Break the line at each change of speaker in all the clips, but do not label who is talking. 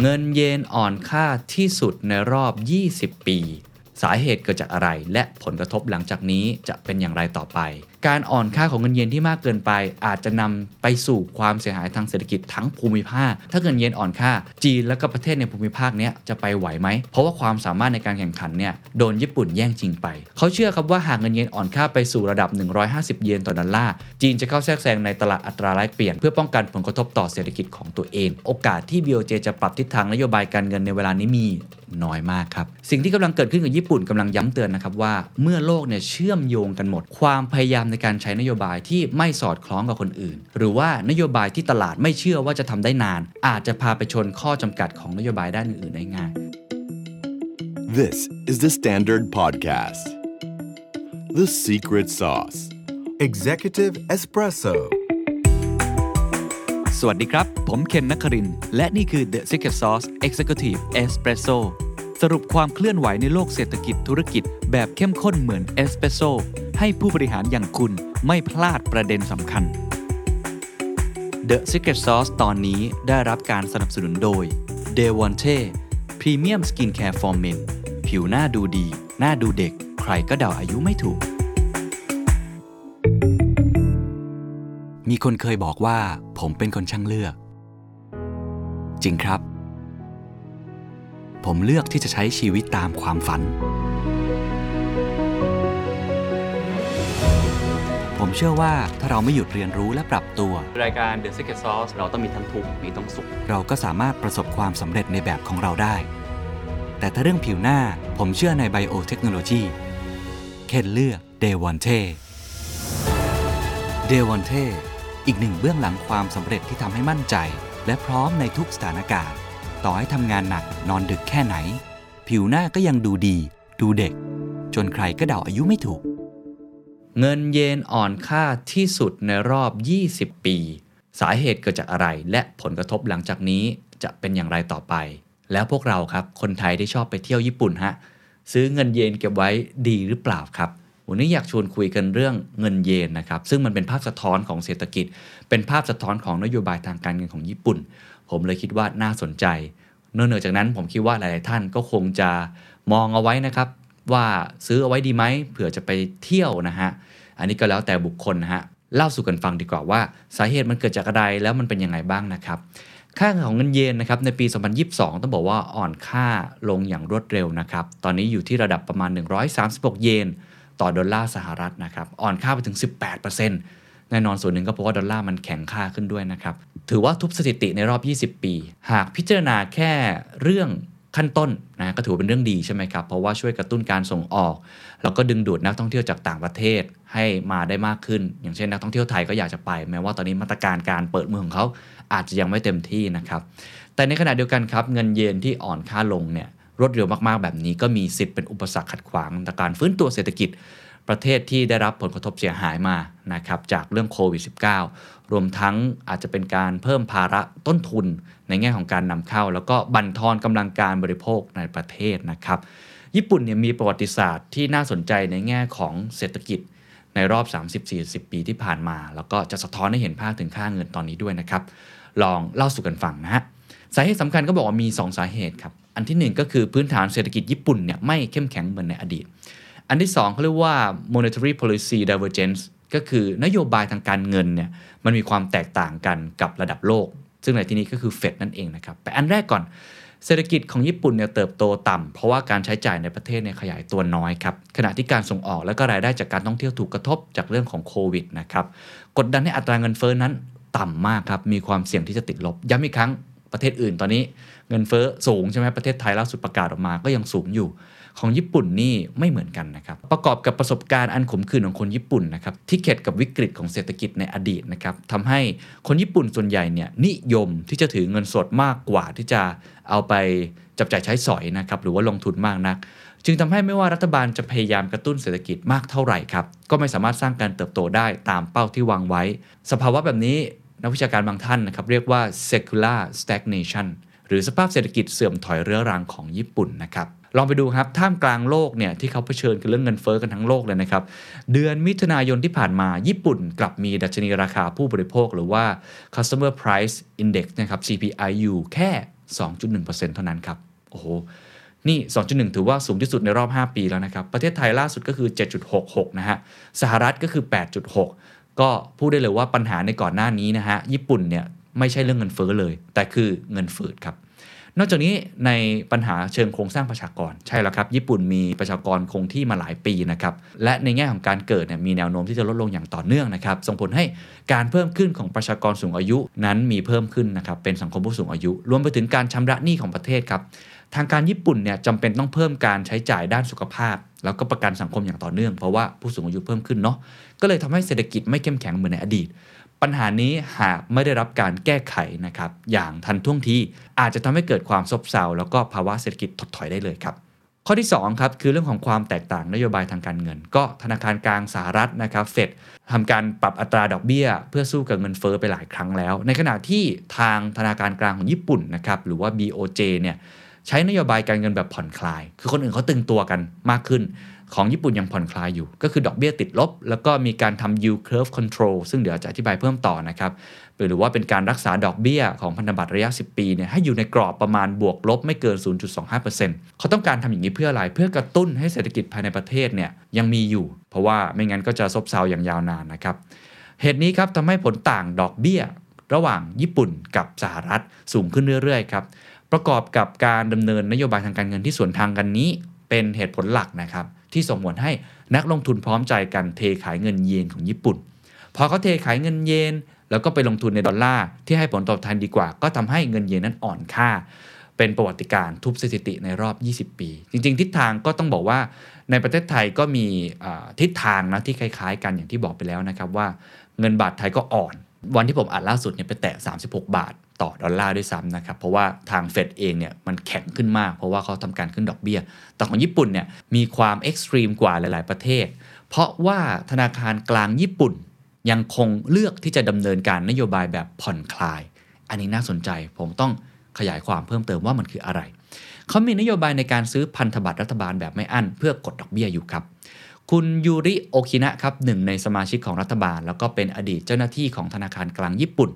เงินเยนอ่อนค่าที่สุดในรอบ 20 ปี สาเหตุเกิดจากอะไร และผลกระทบหลังจากนี้จะเป็นอย่างไรต่อไป การอ่อนค่าของเงินเยนที่มากเกินไป อาจจะนำไปสู่ความเสียหายทางเศรษฐกิจทั้งภูมิภาค ถ้าเงินเยนอ่อนค่า จีนแล้วก็ประเทศในภูมิภาคเนี้ยจะไปไหวไหม เพราะว่าความสามารถในการแข่งขันเนี่ยโดนญี่ปุ่นแย่งจริงไป เขาเชื่อครับว่าหากเงินเยนอ่อนค่าไปสู่ระดับ 150 เยนต่อดอลลาร์ จีนจะเข้าแทรกแซงในตลาดอัตราแลกเปลี่ยนเพื่อป้องกันผลกระทบต่อเศรษฐกิจของตัวเอง โอกาสที่ BOJ จะปรับทิศทางนโยบายการเงินในเวลานี้มีน้อยมากครับ สิ่งที่กำลังเกิดขึ้นกับญี่ปุ่นกำลังย้ำเตือนนะครับว่าเมื่อโลกเนี่ยเชื่อมโยงกันหมด ความพยายามในการใช้นโยบายที่ไม่สอดคล้องกับคนอื่น หรือว่านโยบายที่ตลาดไม่เชื่อว่าจะทำได้นาน อาจจะพาไปชนข้อจำกัดของนโยบายด้านอื่นๆได้ง่าย
This is the Standard Podcast. The secret sauce.
Executive Espresso.
สวัสดีครับ ผมเคนนักครินทร์และนี่คือ The Secret Sauce Executive Espresso สรุปความเคลื่อนไหวในโลกเศรษฐกิจธุรกิจแบบเข้มข้นเหมือนเอสเปรสโซ ให้ผู้บริหารอย่างคุณไม่พลาดประเด็นสำคัญ The Secret Sauce ตอนนี้ได้รับการสนับสนุนโดย d e v o n t e Premium Skincare for Men ผิวหน้าดูดี หน้าดูเด็ก ใครก็เดาอายุไม่ถูก มีคนเคยบอกว่าผมเป็นคนช่างเลือก จริงครับ ผมเลือกที่จะใช้ชีวิตตามความฝัน ผมเชื่อว่าถ้าเราไม่หยุดเรียนรู้และปรับตัว รายการ The Secret Sauce เราต้องมีทั้งทุกข์มีทั้งสุข เราก็สามารถประสบความสำเร็จในแบบของเราได้ แต่ถ้าเรื่องผิวหน้าผมเชื่อในไบโอเทคโนโลยีเคนเลือก d e v o n t e d e v o n t e อีกหนึ่งเบื้องหลังความสำเร็จที่ทำให้มั่นใจ และพร้อมในทุกสถานการณ์ ต่อให้ทำงานหนักนอนดึกแค่ไหน ผิวหน้าก็ยังดูดี ดูเด็ก จนใครก็เดาอายุไม่ถูก เงินเยนอ่อนค่าที่สุดในรอบ 20 ปี สาเหตุเกิดจากอะไร และผลกระทบหลังจากนี้จะเป็นอย่างไรต่อไป แล้วพวกเราครับ คนไทยที่ชอบไปเที่ยวญี่ปุ่นฮะ ซื้อเงินเยนเก็บไว้ดีหรือเปล่าครับ วันนี้อยากชวนคุยกันเรื่องเงินเยนนะครับ ซึ่งมันเป็นภาพสะท้อนของเศรษฐกิจ เป็นภาพสะท้อนของนโยบายทางการเงินของญี่ปุ่น ผมเลยคิดว่าน่าสนใจนอกเนือจากนั้นผมคิดว่าหลาย ๆ ท่านก็คงจะมองเอาไว้นะครับ ว่าซื้อเอาไว้ดีไหมเผื่อจะไปเที่ยวนะฮะ อันนี้ก็แล้วแต่บุคคลนะฮะ เล่าสู่กันฟังดีกว่าว่า สาเหตุมันเกิดจากอะไรแล้วมันเป็นยังไงบ้างนะครับ ค่าของเงินเยนนะครับในปี 2022 ต้องบอกว่าอ่อนค่าลงอย่างรวดเร็วนะครับ ตอนนี้อยู่ที่ระดับประมาณ 136 เยนต่อดอลลาร์สหรัฐนะครับ อ่อนค่าไปถึง 18%แน่นอนส่วนหนึ่งก็เพราะว่าดอลลาร์มันแข็งค่าขึ้นด้วยนะครับ ถือว่าทุบสถิติในรอบ 20 ปี หากพิจารณาแค่เรื่อง ขั้นต้นนะก็ถือเป็นเรื่องดีใช่ไหมครับ เพราะว่าช่วยกระตุ้นการส่งออก แล้วก็ดึงดูดนักท่องเที่ยวจากต่างประเทศให้มาได้มากขึ้น อย่างเช่นนักท่องเที่ยวไทยก็อยากจะไป แม้ว่าตอนนี้มาตรการการเปิดเมืองของเขาอาจจะยังไม่เต็มที่นะครับ แต่ในขณะเดียวกันครับเงินเยนที่อ่อนค่าลงเนี่ยรวดเร็วมากๆแบบนี้ก็มีสิทธิ์เป็นอุปสรรคขัดขวางต่อการฟื้นตัวเศรษฐกิจ ประเทศที่ได้รับผลกระทบเสียหายมานะครับจากเรื่องโควิด -19 รวมทั้งอาจจะเป็นการเพิ่มภาระต้นทุนในแง่ของการนำเข้า แล้วก็บั่นทอนกำลังการบริโภคในประเทศนะครับ ญี่ปุ่นเนี่ยมีประวัติศาสตร์ที่น่าสนใจในแง่ของเศรษฐกิจในรอบ 30-40 ปีที่ผ่านมา แล้วก็จะสะท้อนให้เห็นภาพถึงค่าเงินตอนนี้ด้วยนะครับ ลองเล่าสู่กันฟังนะฮะสาเหตุสำคัญก็บอกว่ามี 2 สาเหตุครับ อันที่ 1 ก็คือพื้นฐานเศรษฐกิจญี่ปุ่นเนี่ยไม่เข้มแข็งเหมือนในอดีต อันที่ 2เขาเรียกว่า monetary policy divergence ก็คือนโยบายทางการเงินเนี่ยมันมีความแตกต่างกันกับระดับโลก ซึ่งในที่นี้ก็คือเฟดนั่นเองนะครับแต่อันแรกก่อนเศรษฐกิจของญี่ปุ่นเนี่ยเติบโตต่ำเพราะว่าการใช้จ่ายในประเทศเนี่ยขยายตัวน้อยครับขณะที่การส่งออกและก็รายได้จากการท่องเที่ยวถูกกระทบจากเรื่องของโควิดนะครับกดดันให้อัตราเงินเฟ้อนั้นต่ำมากครับมีความเสี่ยงที่จะติดลบ ย้ำอีกครั้งประเทศอื่นตอนนี้ เงินเฟ้อสูงใช่ไหมประเทศไทยล่าสุดประกาศออกมาก็ยังสูงอยู่ ของญี่ปุ่นนี่ไม่เหมือนกันนะครับ ประกอบกับประสบการณ์อันขมขื่นของคนญี่ปุ่นนะครับที่เข็ดกับวิกฤตของเศรษฐกิจในอดีตนะครับทำให้คนญี่ปุ่นส่วนใหญ่เนี่ยนิยมที่จะถือเงินสดมากกว่าที่จะเอาไปจับจ่ายใช้สอยนะครับหรือว่าลงทุนมากนัก จึงทำให้ไม่ว่ารัฐบาลจะพยายามกระตุ้นเศรษฐกิจมากเท่าไหร่ครับก็ไม่สามารถสร้างการเติบโตได้ตามเป้าที่วางไว้ สภาวะแบบนี้นักวิชาการบางท่านนะครับเรียกว่า secular stagnation หรือสภาพเศรษฐกิจเสื่อมถอยเรื้อรังของญี่ปุ่นนะครับ ลองไปดูครับท่ามกลางโลกเนี่ยที่เขาเผชิญกับเรื่องเงินเฟอ้อกันทั้งโลกเลยนะครับ เดือนมิถุนายนที่ผ่านมา ญี่ปุ่นกลับมีดัชนีราคาผู้บริโภคหรือว่า customer price index นะครับ CPI อยู่แค่ 2.1%เท่านั้นครับ โอ้โห นี่ 2.1 ถือว่าสูงที่สุดในรอบ 5 ปีแล้วนะครับ ประเทศไทยล่าสุดก็คือ 7.66 นะฮะ สหรัฐก็คือ 8.6 ก็พูดได้เลยว่าปัญหาในก่อนหน้านี้นะฮะ ญี่ปุ่นเนี่ยไม่ใช่เรื่องเงินเฟ้อเลย แต่คือเงินฝืดครับ นอกจากนี้ในปัญหาเชิงโครงสร้างประชากร ใช่แล้วครับ ญี่ปุ่นมีประชากรคงที่มาหลายปีนะครับและในแง่ของการเกิดเนี่ยมีแนวโน้มที่จะลดลงอย่างต่อเนื่องนะครับส่งผลให้การเพิ่มขึ้นของประชากรสูงอายุนั้นมีเพิ่มขึ้นนะครับเป็นสังคมผู้สูงอายุ รวมไปถึงการชำระหนี้ของประเทศครับทางการญี่ปุ่นเนี่ยจำเป็นต้องเพิ่มการใช้จ่ายด้านสุขภาพ แล้วก็ประกันสังคมอย่างต่อเนื่องเพราะว่าผู้สูงอายุเพิ่มขึ้นเนาะก็เลยทำให้เศรษฐกิจไม่เข้มแข็งเหมือนในอดีต ปัญหานี้หากไม่ได้รับการแก้ไขนะครับอย่างทันท่วงทีอาจจะทำให้เกิดความซบเซาแล้วก็ภาวะเศรษฐกิจถดถอยได้เลยครับข้อที่2ครับคือเรื่องของความแตกต่างนโยบายทางการเงิน ก็ธนาคารกลางสหรัฐนะครับเฟดทำการปรับอัตราดอกเบี้ย เพื่อสู้กับเงินเฟ้อไปหลายครั้งแล้ว ในขณะที่ทางธนาคารกลางของญี่ปุ่นนะครับหรือว่า BOJ เนี่ยใช้นโยบายการเงินแบบผ่อนคลาย คือคนอื่นเขาตึงตัวกันมากขึ้น ของญี่ปุ่นยังผ่อนคลายอยู่ ก็คือดอกเบี้ยติดลบ แล้วก็มีการทำ yield curve control ซึ่งเดี๋ยวจะอธิบายเพิ่มต่อนะครับหรือว่าเป็นการรักษาดอกเบี้ยของพันธบัตรระยะ 10 ปีเนี่ยให้อยู่ในกรอบประมาณบวกลบไม่เกิน 0.25%เขาต้องการทำอย่างนี้เพื่ออะไร เพื่อกระตุ้นให้เศรษฐกิจภายในประเทศเนี่ยยังมีอยู่ เพราะว่าไม่งั้นก็จะซบเซาอย่างยาวนานนะครับ เหตุนี้ครับทำให้ผลต่างดอกเบี้ย ระหว่างญี่ปุ่นกับสหรัฐสูงขึ้นเรื่อยๆครับประกอบกับการดำเนินนโยบายทางการเงินที่สวนทางกันนี้ เป็นเหตุผลหลักนะครับ ที่ส่งผลให้นักลงทุนพร้อมใจกันเทขายเงินเยนของญี่ปุ่น พอเขาเทขายเงินเยน แล้วก็ไปลงทุนในดอลลาร์ที่ให้ผลตอบแทนดีกว่า ก็ทำให้เงินเยนนั้นอ่อนค่า เป็นประวัติการทุบสถิติในรอบ 20 ปี จริง ๆ ทิศทางก็ต้องบอกว่าในประเทศไทยก็มีทิศทางนะที่คล้าย ๆ กันอย่างที่บอกไปแล้วนะครับว่าเงินบาทไทยก็อ่อน วันที่ผมอ่านล่าสุดเนี่ยไปแตะ 36 บาท ต่อดอลลาร์ด้วยซ้ำนะครับเพราะว่าทางเฟดเองเนี่ยมันแข็งขึ้นมาก เพราะว่าเขาทำการขึ้นดอกเบี้ย แต่ของญี่ปุ่นเนี่ยมีความ extreme กว่าหลาย ๆ ประเทศ เพราะว่าธนาคารกลางญี่ปุ่นยังคงเลือกที่จะดำเนินการนโยบายแบบผ่อนคลาย อันนี้น่าสนใจผมต้องขยายความเพิ่มเติมว่ามันคืออะไร เขามีนโยบายในการซื้อพันธบัตรรัฐบาลแบบไม่อั้น เพื่อกดดอกเบี้ยอยู่ครับ คุณยูริโอคินะครับหนึ่งในสมาชิกของรัฐบาล แล้วก็เป็นอดีตเจ้าหน้าที่ของธนาคารกลางญี่ปุ่น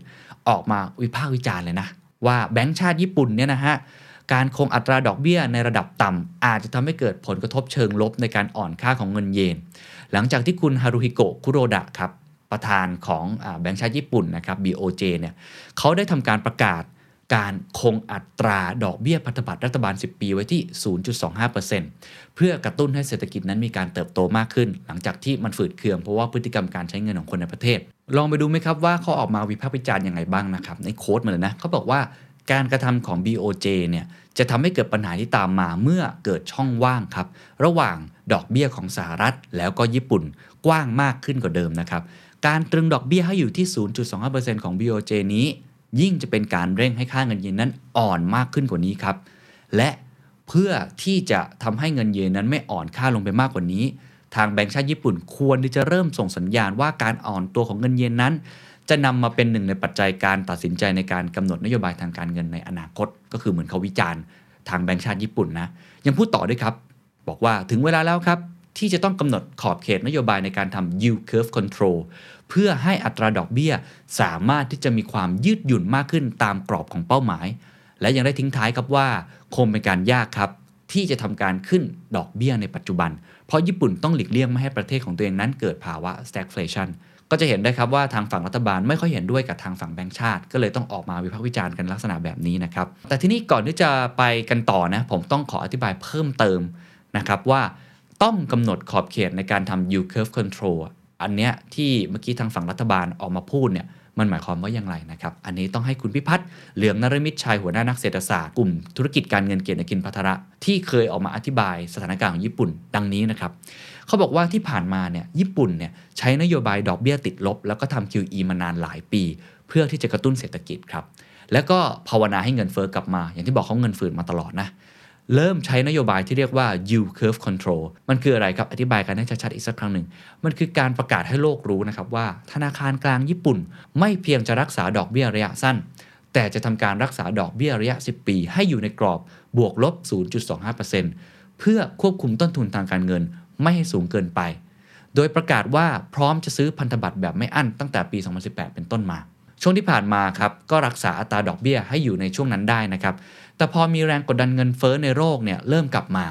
ออกมาวิพากษ์วิจารณ์เลยนะ ว่าแบงก์ชาติญี่ปุ่นเนี่ยนะฮะการคงอัตราดอกเบี้ยในระดับต่ำอาจจะทำให้เกิดผลกระทบเชิงลบในการอ่อนค่าของเงินเยน หลังจากที่คุณฮารุฮิโกะคุโรดะครับประธานของแบงก์ชาติญี่ปุ่นนะครับ BOJ เนี่ยเขาได้ทำการประกาศ การคงอัตราดอกเบี้ยพันธบัตรรัฐบาล 10 ปีไว้ที่ 0.25%เพื่อกระตุ้นให้เศรษฐกิจนั้นมีการเติบโตมากขึ้น หลังจากที่มันฝืดเคืองเพราะว่าพฤติกรรมการใช้เงินของคนในประเทศ ลองไปดูไหมครับว่าเขาออกมาวิพากษ์วิจารณ์ยังไงบ้างนะครับ ในโค้ดมาเลยนะเขาบอกว่าการกระทำของ BOJ เนี่ยจะทำให้เกิดปัญหาที่ตามมาเมื่อเกิดช่องว่างครับ ระหว่างดอกเบี้ยของสหรัฐแล้วก็ญี่ปุ่นกว้างมากขึ้นกว่าเดิมนะครับ การตรึงดอกเบี้ยให้อยู่ที่ 0.25%ของ BOJ นี้ ยิ่งจะเป็นการเร่งให้ค่าเงินเยนนั้นอ่อนมากขึ้นกว่านี้ครับ และเพื่อที่จะทำให้เงินเยนนั้นไม่อ่อนค่าลงไปมากกว่านี้ ทางแบงก์ชาติญี่ปุ่นควรที่จะเริ่มส่งสัญญาณว่าการอ่อนตัวของเงินเยนนั้น จะนำมาเป็นหนึ่งในปัจจัยการตัดสินใจในการกำหนดนโยบายทางการเงินในอนาคต ก็คือเหมือนเขาวิจารณ์ ทางแบงก์ชาติญี่ปุ่นนะยังพูดต่อด้วยครับ บอกว่าถึงเวลาแล้วครับ ที่จะต้องกำหนดขอบเขตนโยบายในการทำ yield curve control เพื่อให้อัตราดอกเบี้ยสามารถที่จะมีความยืดหยุ่นมากขึ้นตามกรอบของเป้าหมาย และยังได้ทิ้งท้ายครับว่าคงเป็นการยากครับที่จะทำการขึ้นดอกเบี้ยในปัจจุบัน เพราะญี่ปุ่นต้องหลีกเลี่ยงไม่ให้ประเทศของตัวเองนั้นเกิดภาวะ stagflation ก็จะเห็นได้ครับว่าทางฝั่งรัฐบาลไม่ค่อยเห็นด้วยกับทางฝั่งแบงก์ชาติ ก็เลยต้องออกมาวิพากษ์วิจารณ์กันลักษณะแบบนี้นะครับ แต่ที่นี้ก่อนที่จะไปกันต่อนะผมต้องขออธิบายเพิ่มเติมนะครับว่า ต้องกำหนดขอบเขตในการทำ yield curve control อันเนี้ยที่เมื่อกี้ทางฝั่งรัฐบาลออกมาพูดเนี่ยมันหมายความว่าอย่างไรนะครับ อันนี้ต้องให้คุณพิพัฒน์เหลืองนรมิตรชัยหัวหน้านักเศรษฐศาสตร์กลุ่มธุรกิจการเงินเกียรติกินพัทระ ที่เคยออกมาอธิบายสถานการณ์ของญี่ปุ่นดังนี้นะครับ เขาบอกว่าที่ผ่านมาเนี่ยญี่ปุ่นเนี่ยใช้นโยบายดอกเบี้ยติดลบ แล้วก็ทำ QE มานานหลายปี เพื่อที่จะกระตุ้นเศรษฐกิจครับ แล้วก็ภาวนาให้เงินเฟอ้อกลับมา อย่างที่บอกเขาเงินฝืนมาตลอดนะ เริ่มใช้นโยบายที่เรียกว่า yield curve control มันคืออะไรครับ อธิบายกันให้ชัดๆอีกสักครั้งหนึ่ง มันคือการประกาศให้โลกรู้นะครับว่า ธนาคารกลางญี่ปุ่น ไม่เพียงจะรักษาดอกเบี้ยระยะสั้น แต่จะทำการรักษาดอกเบี้ยระยะ 10 ปี ให้อยู่ในกรอบบวกลบ 0.25%เพื่อควบคุมต้นทุนทางการเงินไม่ให้สูงเกินไป โดยประกาศว่าพร้อมจะซื้อพันธบัตรแบบไม่อั้นตั้งแต่ปี 2018 เป็นต้นมา ช่วงที่ผ่านมาครับก็รักษาอัตราดอกเบี้ยให้อยู่ในช่วงนั้นได้นะครับ แต่พอมีแรงกดดันเงินเฟ้อในโลกเนี่ยเริ่มกลับมา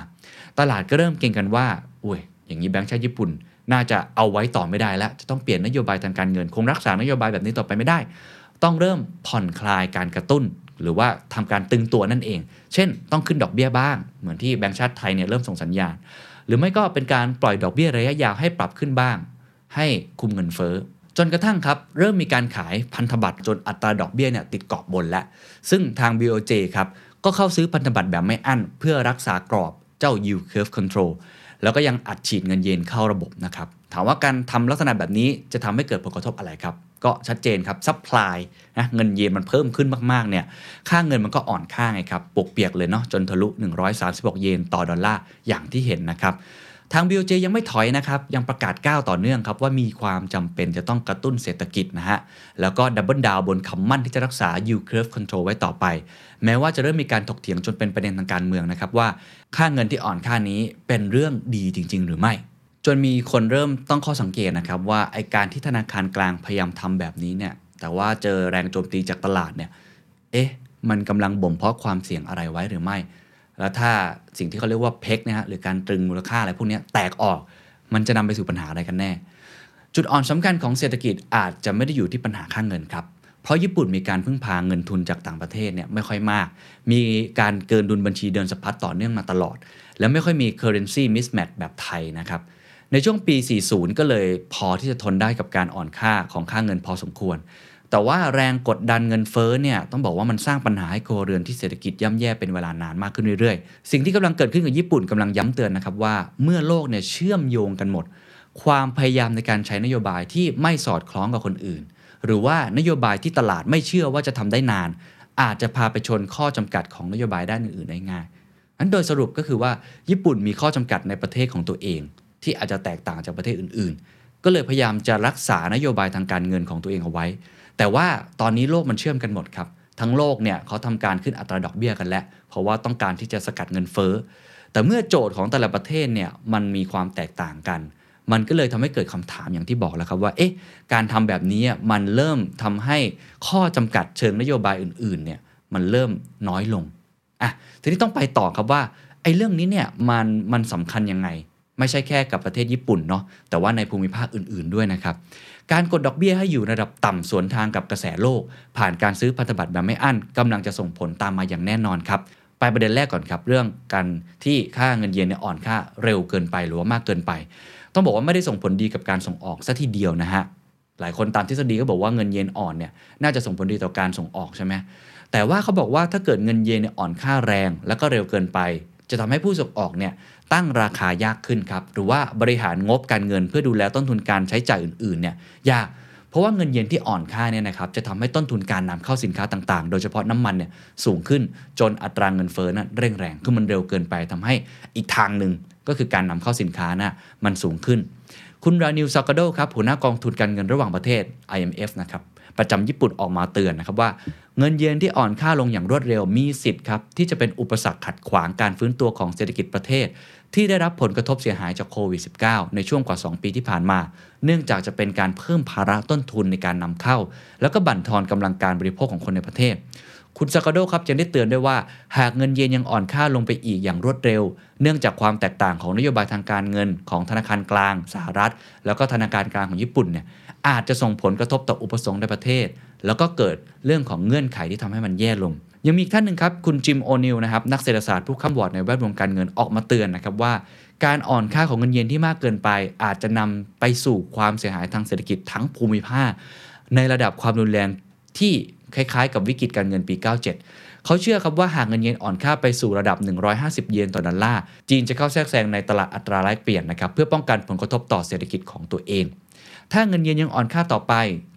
ตลาดก็เริ่มเก่งกันว่าอุ้ยอย่างนี้แบงก์ชาติญี่ปุ่น น่าจะเอาไว้ต่อไม่ได้แล้ว จะต้องเปลี่ยนนโยบายทางการเงิน คงรักษานโยบายแบบนี้ต่อไปไม่ได้ ต้องเริ่มผ่อนคลายการกระตุ้น หรือว่าทำการตึงตัวนั่นเอง เช่น ต้องขึ้นดอกเบี้ยบ้าง เหมือนที่แบงก์ชาติไทยเนี่ยเริ่มส่งสัญญาณ หรือไม่ก็เป็นการปล่อยดอกเบี้ยระยะยาวให้ปรับขึ้นบ้าง ให้คุมเงินเฟ้อจนกระทั่งครับ เริ่มมีการขายพันธบัตรจนอัตราดอกเบี้ยเนี่ยติดเกาะบนแล้ว ซึ่งทาง BOJ ครับ ก็เข้าซื้อพันธบัตรแบบไม่อั้น เพื่อรักษากรอบเจ้า yield curve control แล้วก็ยังอัดฉีดเงินเยนเข้าระบบนะครับ ถามว่าการทำลักษณะแบบนี้จะทำให้เกิดผลกระทบอะไรครับ ก็ชัดเจนครับซัพพลายนะเงินเยนมันเพิ่มขึ้นมากๆเนี่ยค่าเงินมันก็อ่อนค่าไงครับปกเปียกเลยเนาะจนทะลุ 136 เยนต่อดอลลาร์อย่างที่เห็นนะครับ ทาง BOJ ยังไม่ถอยนะครับ ยังประกาศก้าวต่อเนื่องครับ ว่ามีความจำเป็นจะต้องกระตุ้นเศรษฐกิจนะฮะ แล้วก็ double down บนคำมั่นที่จะรักษา yield curve control ไว้ต่อไป แม้ว่าจะเริ่มมีการถกเถียงจนเป็นประเด็นทางการเมืองนะครับ ว่าค่าเงินที่อ่อนค่านี้เป็นเรื่องดีจริง ๆ หรือไม่ จนมีคนเริ่มตั้งข้อสังเกตนะครับว่าไอ้การที่ธนาคารกลางพยายามทำแบบนี้เนี่ยแต่ว่าเจอแรงโจมตีจากตลาดเนี่ยเอ๊ะมันกำลังบ่มเพาะความเสี่ยงอะไรไว้หรือไม่ แล้วถ้าสิ่งที่เขาเรียกว่าเพกนะฮะหรือการตรึงมูลค่าอะไรพวกนี้แตกออก มันจะนำไปสู่ปัญหาอะไรกันแน่ จุดอ่อนสำคัญของเศรษฐกิจอาจจะไม่ได้อยู่ที่ปัญหาค่างเงินครับ เพราะญี่ปุ่นมีการพึ่งพาเงินทุนจากต่างประเทศเนี่ยไม่ค่อยมาก มีการเกินดุลบัญชีเดินสะพัดต่อเนื่องมาตลอด แล้วไม่ค่อยมี currency mismatch แบบไทยนะครับ ในช่วงปี 40 ก็เลยพอที่จะทนได้กับการอ่อนค่าของค่าเงินพอสมควร แต่ว่าแรงกดดันเงินเฟ้อเนี่ยต้องบอกว่ามันสร้างปัญหาให้ครัวเรือนที่เศรษฐกิจย่ำแย่เป็นเวลานานมากขึ้นเรื่อยๆ สิ่งที่กำลังเกิดขึ้นกับญี่ปุ่นกำลังย้ำเตือนนะครับว่าเมื่อโลกเนี่ยเชื่อมโยงกันหมด ความพยายามในการใช้นโยบายที่ไม่สอดคล้องกับคนอื่น หรือว่านโยบายที่ตลาดไม่เชื่อว่าจะทำได้นาน อาจจะพาไปชนข้อจำกัดของนโยบายด้านอื่นๆได้ง่ายอันโดยสรุปก็คือว่าญี่ปุ่นมีข้อจำกัดในประเทศของตัวเอง ที่อาจจะแตกต่างจากประเทศอื่น ๆ ก็เลยพยายามจะรักษานโยบายทางการเงินของตัวเองเอาไว้ แต่ว่าตอนนี้โลกมันเชื่อมกันหมดครับ ทั้งโลกเนี่ยเขาทำการขึ้นอัตราดอกเบี้ยกันแล้ว เพราะว่าต้องการที่จะสกัดเงินเฟ้อ แต่เมื่อโจทย์ของแต่ละประเทศเนี่ยมันมีความแตกต่างกัน มันก็เลยทำให้เกิดคำถามอย่างที่บอกแล้วครับว่า เอ๊ะ การทำแบบนี้มันเริ่มทำให้ข้อจำกัดเชิงนโยบายอื่นๆเนี่ยมันเริ่มน้อยลง อะ ทีนี้ต้องไปต่อครับว่าไอ้เรื่องนี้เนี่ยมันมันสำคัญยังไง ไม่ใช่แค่กับประเทศญี่ปุ่นเนาะแต่ว่าในภูมิภาคอื่น ๆด้วยนะครับ การกดดอกเบี้ยให้อยู่ระดับต่ำสวนทางกับกระแสโลก ผ่านการซื้อพันธบัตรแบบไม่อั้นกำลังจะส่งผลตามมาอย่างแน่นอนครับไปประเด็นแรกก่อนครับ เรื่องการที่ค่าเงินเยนเนี่ยอ่อนค่าเร็วเกินไปหรือว่ามากเกินไป ต้องบอกว่าไม่ได้ส่งผลดีกับการส่งออกซะทีเดียวนะฮะหลายคนตามทฤษฎีก็บอกว่าเงินเยนอ่อนเนี่ยน่าจะส่งผลดีต่อการส่งออกใช่ไหมแต่ว่าเขาบอกว่าถ้าเกิดเงินเยนเนี่ยอ่อนค่าแรง แล้วก็เร็วเกินไป จะทำให้ผู้ส่งออกเนี่ย ตั้งราคายากขึ้นครับ หรือว่าบริหารงบการเงินเพื่อดูแลต้นทุนการใช้จ่ายอื่นๆเนี่ยยาก เพราะว่าเงินเยนที่อ่อนค่าเนี่ยนะครับจะทำให้ต้นทุนการนำเข้าสินค้าต่างๆ โดยเฉพาะน้ำมันเนี่ยสูงขึ้นจนอัตราเงินเฟ้อนั้นเร่งแรง คือมันเร็วเกินไปทำให้อีกทางหนึ่ง ก็คือการนำเข้าสินค้านะมันสูงขึ้น คุณรานิวซากาโดครับหัวหน้ากองทุนการเงินระหว่างประเทศ IMF นะครับประจำญี่ปุ่นออกมาเตือนนะครับว่าเงินเยนที่อ่อนค่าลงอย่างรวดเร็วมีสิทธิ์ครับที่จะเป็นอุปสรรคขัดขวางการฟื้นตัวของเศรษฐกิจประเทศ ที่ได้รับผลกระทบเสียหายจากโควิด -19 ในช่วงกว่า 2 ปีที่ผ่านมา เนื่องจากจะเป็นการเพิ่มภาระต้นทุนในการนำเข้า แล้วก็บั่นทอนกำลังการบริโภคของคนในประเทศ คุณซากาโดครับยังได้เตือนด้วยว่า หากเงินเยนยังอ่อนค่าลงไปอีกอย่างรวดเร็ว เนื่องจากความแตกต่างของนโยบายทางการเงินของธนาคารกลางสหรัฐ แล้วก็ธนาคารกลางของญี่ปุ่นเนี่ยอาจจะส่งผลกระทบต่ออุปสงค์ในประเทศ แล้วก็เกิดเรื่องของเงื่อนไขที่ทำให้มันแย่ลง ยังมีท่านหนึ่งครับคุณจิมโอนิลนะครับนักเศรษฐศาสตร์ผู้คร่ำหวอดในแวดวงการเงินออกมาเตือนนะครับว่า การอ่อนค่าของเงินเยนที่มากเกินไป อาจจะนำไปสู่ความเสียหายทางเศรษฐกิจทั้งภูมิภาคในระดับความรุนแรงที่ คล้ายๆ กับวิกฤตการเงินปี 97 เขาเชื่อครับว่าหากเงินเยนอ่อนค่าไปสู่ระดับ 150 เยนต่อดอลลาร์ จีนจะเข้าแทรกแซงในตลาดอัตราแลกเปลี่ยนนะครับเพื่อป้องกันผลกระทบต่อเศรษฐกิจของตัวเอง ถ้าเงินเยนยังอ่อนค่าต่อไป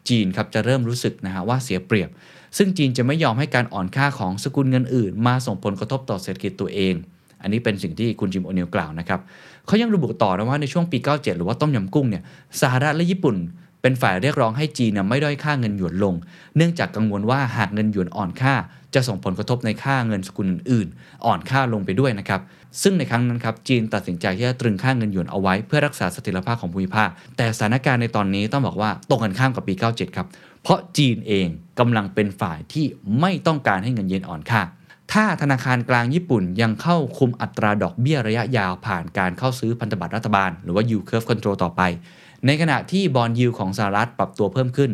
จีนครับจะเริ่มรู้สึกนะฮะว่าเสียเปรียบ ซึ่งจีนจะไม่ยอมให้การอ่อนค่าของสกุลเงินอื่น มาส่งผลกระทบต่อเศรษฐกิจตัวเองอันนี้เป็นสิ่งที่คุณจิมโอเนลกล่าวนะครับเขายังระบุต่อนะว่าในช่วงปี 97 หรือว่าต้มยำกุ้งเนี่ยสหรัฐและญี่ปุ่น เป็นฝ่ายเรียกร้องให้จีนไม่ด้อยค่าเงินหยวนลง เนื่องจากกังวลว่าหากเงินหยวนอ่อนค่า จะส่งผลกระทบในค่าเงินสกุลอื่น อ่อนค่าลงไปด้วยนะครับ ซึ่งในครั้งนั้นครับจีนตัดสินใจที่จะตรึงค่าเงินหยวนเอาไว้เพื่อรักษาเสถียรภาพของภูมิภาค แต่สถานการณ์ในตอนนี้ต้องบอกว่าตรงกันข้ามกับปี 97 ครับ เพราะจีนเองกำลังเป็นฝ่ายที่ไม่ต้องการให้เงินเยนอ่อนค่า ถ้าธนาคารกลางญี่ปุ่นยังเข้าคุมอัตราดอกเบี้ยระยะยาวผ่านการเข้าซื้อพันธบัตรรัฐบาล หรือว่า yield curve control ต่อไป ในขณะที่บอลยิวของสหรัฐปรับตัวเพิ่มขึ้น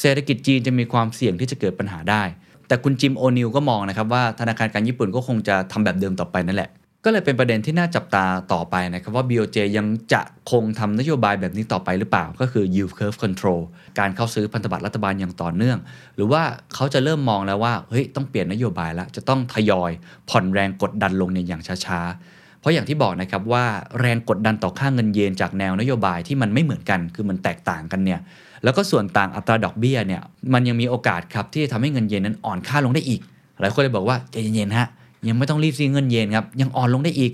เศรษฐกิจจีนจะมีความเสี่ยงที่จะเกิดปัญหาได้ แต่คุณจิมโอนิลก็มองนะครับว่าธนาคารกลางญี่ปุ่นก็คงจะทำแบบเดิมต่อไปนั่นแหละ ก็เลยเป็นประเด็นที่น่าจับตาต่อไปนะครับว่า BOJ ยังจะคงทำนโยบายแบบนี้ต่อไปหรือเปล่า ก็คือ yield curve control การเข้าซื้อพันธบัตรรัฐบาลอย่างต่อเนื่อง หรือว่าเขาจะเริ่มมองแล้วว่าเฮ้ยต้องเปลี่ยนนโยบายแล้วจะต้องทยอยผ่อนแรงกดดันลงเนี่ยอย่างช้าๆ เพราะอย่างที่บอกนะครับว่าแรงกดดันต่อค่าเงินเยนจากแนวนโยบายที่มันไม่เหมือนกัน คือมันแตกต่างกันเนี่ยแล้วก็ส่วนต่างอัตราดอกเบี้ยเนี่ยมันยังมีโอกาสครับที่จะทำให้เงินเยนนั้นอ่อนค่าลงได้อีกหลายคนเลยบอกว่าใจเย็นๆฮะ ยังไม่ต้องรีบซื้อเงินเยนครับยังอ่อนลงได้อีก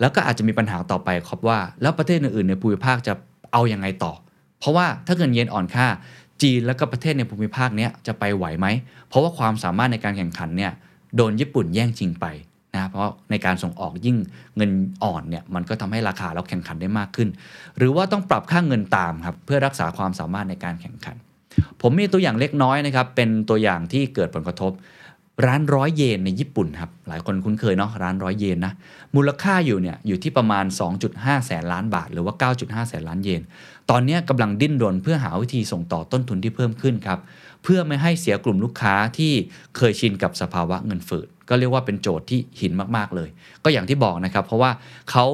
แล้วก็อาจจะมีปัญหาต่อไปครับว่า แล้วประเทศอื่นๆในภูมิภาคจะเอาอยัางไงต่อ เพราะว่าถ้าเงินเยนอ่อนค่า จีนแล้วก็ประเทศในภูมิภาคเนี้ยจะไปไหวไหมเพราะว่าความสามารถในการแข่งขันเนี่ยโดนญี่ปุ่นแย่งชิงไปนะเพราะในการส่งออกยิ่งเงินอ่อนเนี่ยมันก็ทำให้ราคาเราแข่งขันได้มากขึ้น หรือว่าต้องปรับค่าเงินตามครับเพื่อรักษาความสามารถในการแข่งขัน ผมมีตัวอย่างเล็กน้อยนะครับเป็นตัวอย่างที่เกิดผลกระทบ ร้านร้อยเยนในญี่ปุ่นครับ หลายคนคุ้นเคยเนาะร้านร้อยเยนนะ มูลค่าอยู่เนี่ยอยู่ที่ประมาณ 2.5 แสนล้านบาท หรือว่า 9.5 แสนล้านเยน ตอนนี้กำลังดิ้นรนเพื่อหาวิธีส่งต่อต้นทุนที่เพิ่มขึ้นครับ เพื่อไม่ให้เสียกลุ่มลูกค้าที่เคยชินกับสภาวะเงินฝืดก็เรียกว่าเป็นโจทย์ที่หินมากๆเลย ก็อย่างที่บอกนะครับ เพราะว่าเขา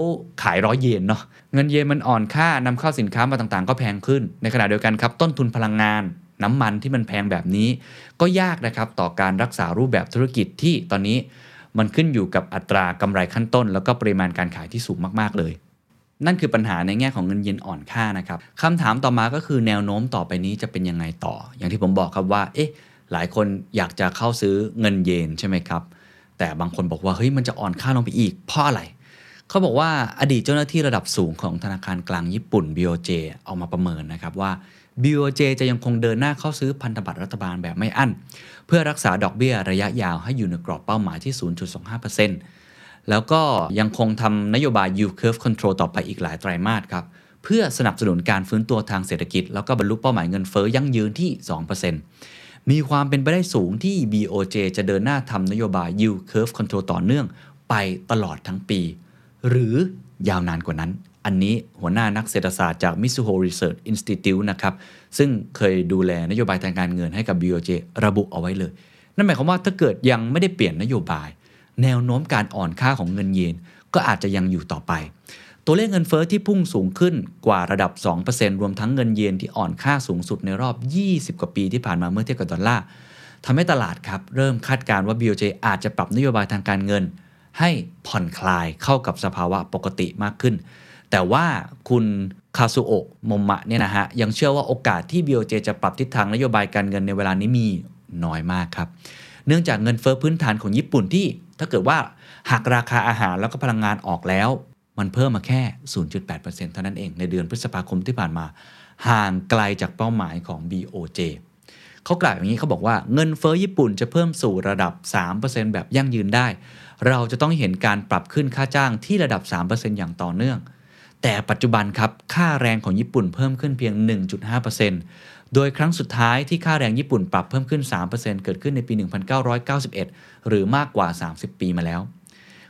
ขายร้อยเยนเนาะเงินเยนมันอ่อนค่านำเข้าสินค้ามาต่างๆ ก็แพงขึ้นในขณะเดียวกันครับต้นทุนพลังงาน น้ำมันที่มันแพงแบบนี้ ก็ยากนะครับต่อการรักษารูปแบบธุรกิจที่ตอนนี้มันขึ้นอยู่กับอัตรากำไรขั้นต้น แล้วก็ปริมาณการขายที่สูงมากๆเลย นั่นคือปัญหาในแง่ของเงินเยนอ่อนค่านะครับคำถามต่อมาก็คือแนวโน้มต่อไปนี้จะเป็นยังไงต่อ อย่างที่ผมบอกครับว่า เอ๊ะ หลายคนอยากจะเข้าซื้อเงินเยนใช่ไหมครับ แต่บางคนบอกว่าเฮ้ยมันจะอ่อนค่าลงไปอีกเพราะอะไรเขาบอกว่าอดีตเจ้าหน้าที่ระดับสูงของธนาคารกลางญี่ปุ่น BOJ เอามาประเมินนะครับว่า BOJ จะยังคงเดินหน้าเข้าซื้อพันธบัตรรัฐบาลแบบไม่อั้น เพื่อรักษาดอกเบี้ยระยะยาวให้อยู่ในกรอบเป้าหมายที่ 0.25%แล้วก็ยังคงทำนโยบาย yield curve control ต่อไปอีกหลายไตรมาสครับ เพื่อสนับสนุนการฟื้นตัวทางเศรษฐกิจ แล้วก็บรรลุเป้าหมายเงินเฟ้อยั่งยืนที่ 2%มีความเป็นไปได้สูงที่ BOJ จะเดินหน้าทำนโยบาย yield curve control ต่อเนื่อง ไปตลอดทั้งปี หรือยาวนานกว่านั้น อันนี้หัวหน้านักเศรษฐศาสตร์จาก Mizuho Research Institute นะครับ ซึ่งเคยดูแลนโยบายทางการเงินให้กับ BOJ ระบุเอาไว้เลย นั่นหมายความว่าถ้าเกิดยังไม่ได้เปลี่ยนนโยบาย แนวโน้มการอ่อนค่าของเงินเยน ก็อาจจะยังอยู่ต่อไป ตัวเลขเงินเฟอ้อที่พุ่งสูงขึ้นกว่าระดับ 2%รวมทั้งเงินเยนที่อ่อนค่าสูงสุดในรอบ 20 กว่าปีที่ผ่านมาเมื่อเทียบกับดอลลาร์ทำให้ตลาดครับเริ่มคาดการณ์ว่า BOJ อาจจะปรับนโยบายทางการเงิน ให้ผ่อนคลายเข้ากับสภาวะปกติมากขึ้น แต่ว่าคุณคาซุโอะมมะเนี่ยนะฮะยังเชื่อว่าโอกาสที่ BOJ จะปรับทิศทางนโยบายการเงินในเวลานี้มีน้อยมากครับ เนื่องจากเงินเฟ้อพื้นฐานของญี่ปุ่นที่ ถ้าเกิดว่าหักราคาอาหารแล้วก็พลังงานออกแล้ว มันเพิ่มมาแค่ 0.8%เท่านั้นเองในเดือนพฤษภาคมที่ผ่านมา ห่างไกลจากเป้าหมายของ BOJ เขากล่าวอย่างนี้เขาบอกว่าเงินเฟ้อญี่ปุ่นจะเพิ่มสู่ระดับ 3%แบบยั่งยืนได้ เราจะต้องเห็นการปรับขึ้นค่าจ้างที่ระดับ 3%อย่างต่อเนื่อง แต่ปัจจุบันครับค่าแรงของญี่ปุ่นเพิ่มขึ้นเพียง 1.5%โดยครั้งสุดท้ายที่ค่าแรงญี่ปุ่นปรับเพิ่มขึ้น 3%เกิดขึ้นในปี 1991 หรือมากกว่า 30 ปีมาแล้ว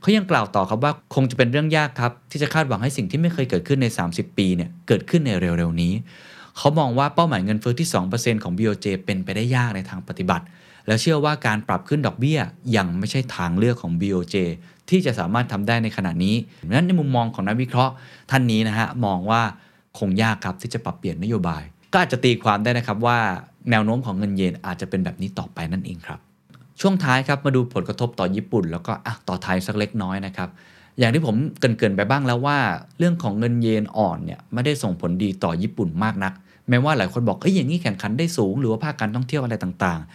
เขายังกล่าวต่อครับว่าคงจะเป็นเรื่องยากครับ ที่จะคาดหวังให้สิ่งที่ไม่เคยเกิดขึ้นใน 30 ปีเนี่ยเกิดขึ้นในเร็วๆนี้ เขามองว่าเป้าหมายเงินเฟ้อที่ 2%ของ BOJ เป็นไปได้ยากในทางปฏิบัติ และเชื่อว่าการปรับขึ้นดอกเบี้ยยังไม่ใช่ทางเลือกของ BOJ ที่จะสามารถทำได้ในขณะนี้ดังนั้นในมุมมองของนักวิเคราะห์ท่านนี้นะฮะมองว่าคงยากครับที่จะปรับเปลี่ยนนโยบาย ก็อาจจะตีความได้นะครับว่าแนวโน้มของเงินเยนอาจจะเป็นแบบนี้ต่อไปนั่นเองครับ ช่วงท้ายครับมาดูผลกระทบต่อญี่ปุ่น แล้วก็อะต่อไทยสักเล็กน้อยนะครับอย่างที่ผมเกรินๆไปบ้างแล้วว่า เรื่องของเงินเยนอ่อนเนี่ยไม่ได้ส่งผลดีต่อญี่ปุ่นมากนัก แม้ว่าหลายคนบอกเอ้ยอย่างนี้แข่งขันได้สูง หรือว่าภาคการท่องเที่ยวอะไรต่างๆ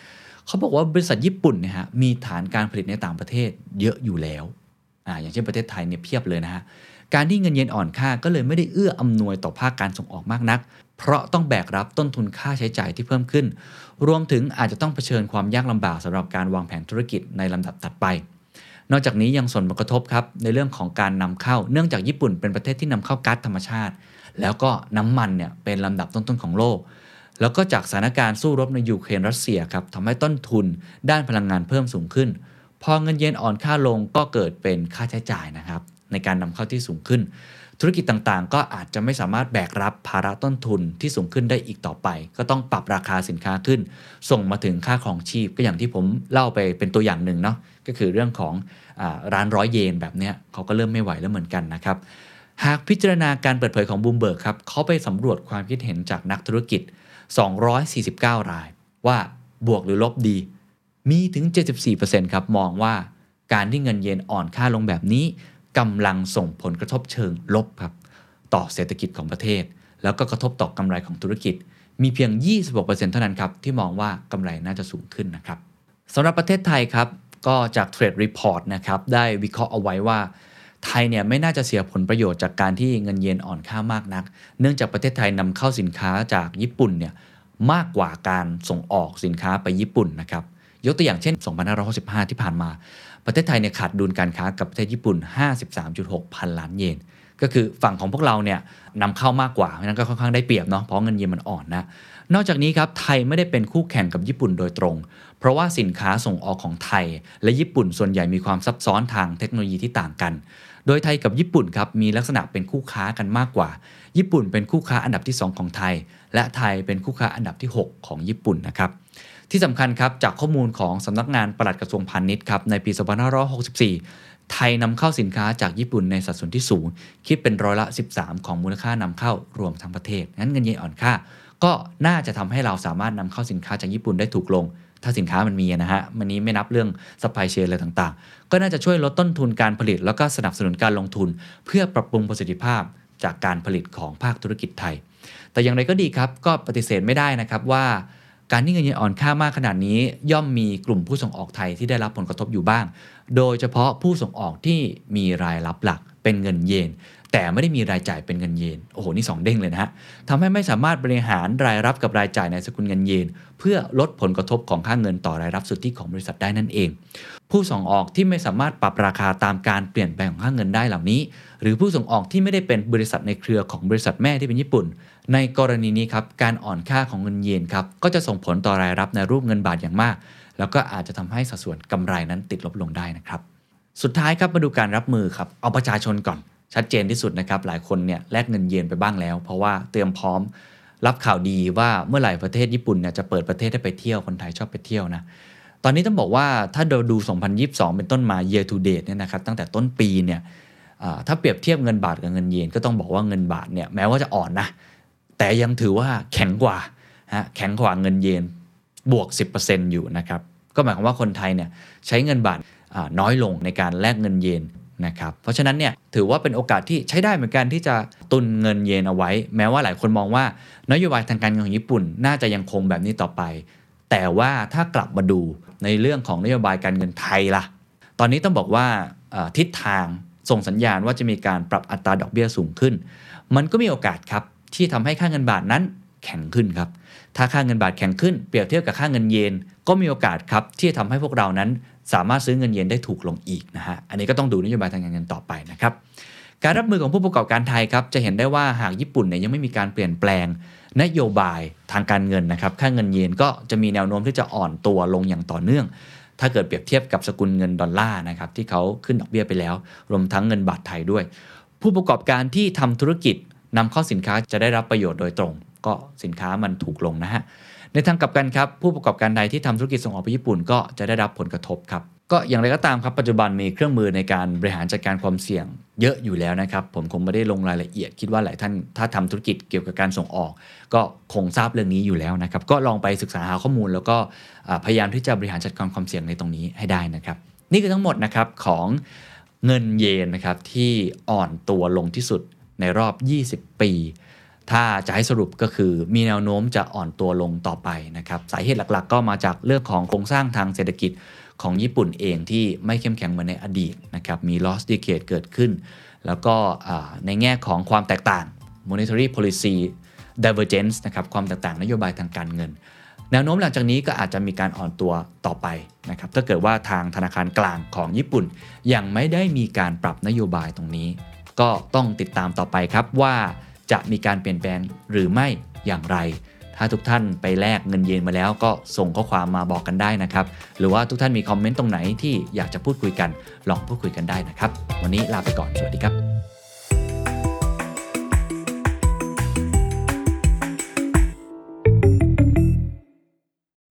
เขาบอกว่าบริษัทญี่ปุ่นเนี่ยฮะมีฐานการผลิตในต่างประเทศเยอะอยู่แล้วอ่าอย่างเช่นประเทศไทยเนี่ยเพียบเลยนะฮะการที่เงินเยนอ่อนค่าก็เลยไม่ได้เอื้ออำนวยต่อภาคการส่งออกมากนัก เพราะต้องแบกรับต้นทุนค่าใช้จ่ายที่เพิ่มขึ้น รวมถึงอาจจะต้องเผชิญความยากลำบากสำหรับการวางแผนธุรกิจในลำดับถัดไป นอกจากนี้ยังส่งผลกระทบครับในเรื่องของการนำเข้า เนื่องจากญี่ปุ่นเป็นประเทศที่นำเข้าก๊าซธรรมชาติ แล้วก็น้ำมันเนี่ยเป็นลำดับต้นๆของโลก แล้วก็จากสถานการณ์สู้รบในยูเครนรัสเซียครับทำให้ต้นทุนด้านพลังงานเพิ่มสูงขึ้น พอเงินเยนอ่อนค่าลงก็เกิดเป็นค่าใช้จ่ายนะครับ ในการนำเข้าที่สูงขึ้น ธุรกิจต่างๆ ก็อาจจะไม่สามารถแบกรับภาระต้นทุนที่สูงขึ้นได้อีกต่อไป ก็ต้องปรับราคาสินค้าขึ้น ส่งมาถึงค่าของชีพก็อย่างที่ผมเล่าไปเป็นตัวอย่างหนึ่งเนาะก็คือเรื่องของอร้านร้อยเยนแบบเนี้ยเขาก็เริ่มไม่ไหวแล้วเหมือนกันนะครับหากพิจารณาการเปิดเผยของบูมเบิร์กครับเขาไปสำรวจความคิดเห็นจากนักธุรกิจ 249 ราย ว่าบวกหรือลบดี มีถึง 74%ครับมองว่าการที่เงินเยนอ่อนค่าลงแบบนี้กำลังส่งผลกระทบเชิงลบครับ ต่อเศรษฐกิจของประเทศ แล้วก็กระทบต่อกำไรของธุรกิจ มีเพียง 26%เท่านั้นครับ ที่มองว่ากำไรน่าจะสูงขึ้นนะครับสำหรับประเทศไทยครับ ก็จากเทรดรีพอร์ตนะครับ ได้วิเคราะห์เอาไว้ว่า ไทยเนี่ยไม่น่าจะเสียผลประโยชน์จากการที่เงินเยนอ่อนค่ามากนัก เนื่องจากประเทศไทยนำเข้าสินค้าจากญี่ปุ่นเนี่ยมากกว่าการส่งออกสินค้าไปญี่ปุ่นนะครับยกตัวอย่างเช่น 2565 ที่ผ่านมา ประเทศไทยเนี่ยขาดดุลการค้ากับประเทศญี่ปุ่น 53.6 พันล้านเยน ก็คือฝั่งของพวกเราเนี่ยนำเข้ามากกว่า เพราะนั้นก็ค่อนข้างได้เปรียบเนาะ เพราะเงินเยนมันอ่อนนะ นอกจากนี้ครับ ไทยไม่ได้เป็นคู่แข่งกับญี่ปุ่นโดยตรง เพราะว่าสินค้าส่งออกของไทย และญี่ปุ่นส่วนใหญ่มีความซับซ้อนทางเทคโนโลยีที่ต่างกัน โดยไทยกับญี่ปุ่นครับมีลักษณะเป็นคู่ค้ากันมากกว่า ญี่ปุ่นเป็นคู่ค้าอันดับที่ 2 ของไทย และไทยเป็นคู่ค้าอันดับที่ 6 ของญี่ปุ่นนะครับที่สำคัญครับจากข้อมูลของสำนักงานปลัดกระทรวงพาณิชย์ครับในปี 2564 ไทยนำเข้าสินค้าจากญี่ปุ่นในสัดส่วนที่สูง คิดเป็นร้อยละ 13 ของมูลค่านำเข้ารวมทั้งประเทศ งั้นเงินเยนอ่อนค่า ก็น่าจะทำให้เราสามารถนำเข้าสินค้าจากญี่ปุ่นได้ถูกลง ถ้าสินค้ามันมีนะฮะมันนี้ไม่นับเรื่องสปายเชนอะไรต่างๆ ก็น่าจะช่วยลดต้นทุนการผลิต แล้วก็สนับสนุนการลงทุน เพื่อปรับปรุงประสิทธิภาพจากการผลิตของภาคธุรกิจไทย แต่อย่างไรก็ดีครับก็ปฏิเสธไม่ได้นะครับว่าการที่เงินเยนอ่อนค่ามากขนาดนี้ ย่อมมีกลุ่มผู้ส่งออกไทยที่ได้รับผลกระทบอยู่บ้าง โดยเฉพาะผู้ส่งออกที่มีรายรับหลัก เป็นเงินเยน แต่ไม่ได้มีรายจ่ายเป็นเงินเยน โอ้โห นี่สองเด้งเลยนะฮะทำให้ไม่สามารถบริหารรายรับกับรายจ่ายในสกุลเงินเยน เพื่อลดผลกระทบของค่าเงินต่อรายรับสุทธิของบริษัทได้นั่นเอง ผู้ส่งออกที่ไม่สามารถปรับราคาตามการเปลี่ยนแปลงของค่าเงินได้เหล่านี้ หรือผู้ส่งออกที่ไม่ได้เป็นบริษัทในเครือของบริษัทแม่ที่เป็นญี่ปุ่น ในกรณีนี้ครับการอ่อนค่าของเงินเยนครับก็จะส่งผลต่อรายรับในรูปเงินบาทอย่างมาก แล้วก็อาจจะทำให้สัดส่วนกำไรนั้นติดลบลงได้นะครับ สุดท้ายครับมาดูการรับมือครับเอาประชาชนก่อนชัดเจนที่สุดนะครับ หลายคนเนี่ยแลกเงินเยนไปบ้างแล้ว เพราะว่าเตรียมพร้อมรับข่าวดีว่าเมื่อไหร่ประเทศญี่ปุ่นเนี่ยจะเปิดประเทศให้ไปเที่ยวคนไทยชอบไปเที่ยวนะตอนนี้ต้องบอกว่าถ้าเราดู 2022 เป็นต้นมา year to date เนี่ยนะครับตั้งแต่ต้นปีเนี่ยถ้าเปรียบเทียบเงินบาทกับเงินเยนก็ต้องบอกว่าเงินบาทเนี่ยแม้ว่าจะอ่อนนะแต่ยังถือว่าแข็งกว่าฮะแข็งกว่าเงินเยนบวก 10%อยู่นะครับก็หมายความว่าคนไทยเนี่ยใช้เงินบาท น้อยลงในการแลกเงินเยนนะครับเพราะฉะนั้นเนี่ยถือว่าเป็นโอกาสที่ใช้ได้เหมือนกันที่จะตุนเงินเยนเอาไว้ แม้ว่าหลายคนมองว่านโยบายทางการเงินของญี่ปุ่น น่าจะยังคงแบบนี้ต่อไป แต่ว่าถ้ากลับมาดูในเรื่องของนโยบายการเงินไทยล่ะ ตอนนี้ต้องบอกว่าทิศทางส่งสัญญาณว่าจะมีการปรับอัตราดอกเบี้ยสูงขึ้น มันก็มีโอกาสครับที่ทำให้ค่าเงินบาทนั้นแข็งขึ้นครับถ้าค่าเงินบาทแข็งขึ้นเปรียบเทียบกับค่าเงินเยน ก็มีโอกาสครับที่จะทำให้พวกเรานั้น สามารถซื้อเงินเยนได้ถูกลงอีกนะฮะ อันนี้ก็ต้องดูนโยบายทางการเงินต่อไปนะครับ การรับมือของผู้ประกอบการไทยครับ จะเห็นได้ว่าหากญี่ปุ่นเนี่ยยังไม่มีการเปลี่ยนแปลงนโยบายทางการเงินนะครับ ค่าเงินเยนก็จะมีแนวโน้มที่จะอ่อนตัวลงอย่างต่อเนื่อง ถ้าเกิดเปรียบเทียบกับสกุลเงินดอลลาร์นะครับที่เขาขึ้นดอกเบี้ยไปแล้ว รวมทั้งเงินบาทไทยด้วย ผู้ประกอบการที่ทำธุรกิจนำเข้าสินค้าจะได้รับประโยชน์โดยตรง ก็สินค้ามันถูกลงนะฮะ ในทางกลับกันครับผู้ประกอบการใดที่ทำธุรกิจส่งออกไปญี่ปุ่นก็จะได้รับผลกระทบครับก็อย่างไรก็ตามครับปัจจุบันมีเครื่องมือในการบริหารจัดการความเสี่ยงเยอะอยู่แล้วนะครับ ผมคงไม่ได้ลงรายละเอียด คิดว่าหลายท่านถ้าทำธุรกิจเกี่ยวกับการส่งออก ก็คงทราบเรื่องนี้อยู่แล้วนะครับ ก็ลองไปศึกษาหาข้อมูล แล้วก็พยายามที่จะบริหารจัดการความเสี่ยงในตรงนี้ให้ได้นะครับ นี่คือทั้งหมดนะครับของเงินเยนนะครับที่อ่อนตัวลงที่สุดในรอบ 20 ปี ถ้าจะให้สรุปก็คือมีแนวโน้มจะอ่อนตัวลงต่อไปนะครับสาเหตุหลักๆ ก็มาจากเรื่องของโครงสร้างทางเศรษฐกิจของญี่ปุ่นเองที่ไม่เข้มแข็งเหมือนในอดีตนะครับมี loss decade เกิดขึ้น แล้วก็ในแง่ของความแตกต่าง monetary policy divergence นะครับความแตกต่างนโยบายทางการเงิน แนวโน้มหลังจากนี้ก็อาจจะมีการอ่อนตัวต่อไปนะครับถ้าเกิดว่าทางธนาคารกลางของญี่ปุ่น ยังไม่ได้มีการปรับนโยบายตรงนี้ ก็ต้องติดตามต่อไปครับว่า จะมีการเปลี่ยนแปลงหรือไม่อย่างไร ถ้าทุกท่านไปแลกเงินเยนมาแล้วก็ส่งข้อความมาบอกกันได้นะครับ หรือว่าทุกท่านมีคอมเมนต์ตรงไหนที่อยากจะพูดคุยกัน ลองพูดคุยกันได้นะครับ วันนี้ลาไปก่อน สวัสดีครับ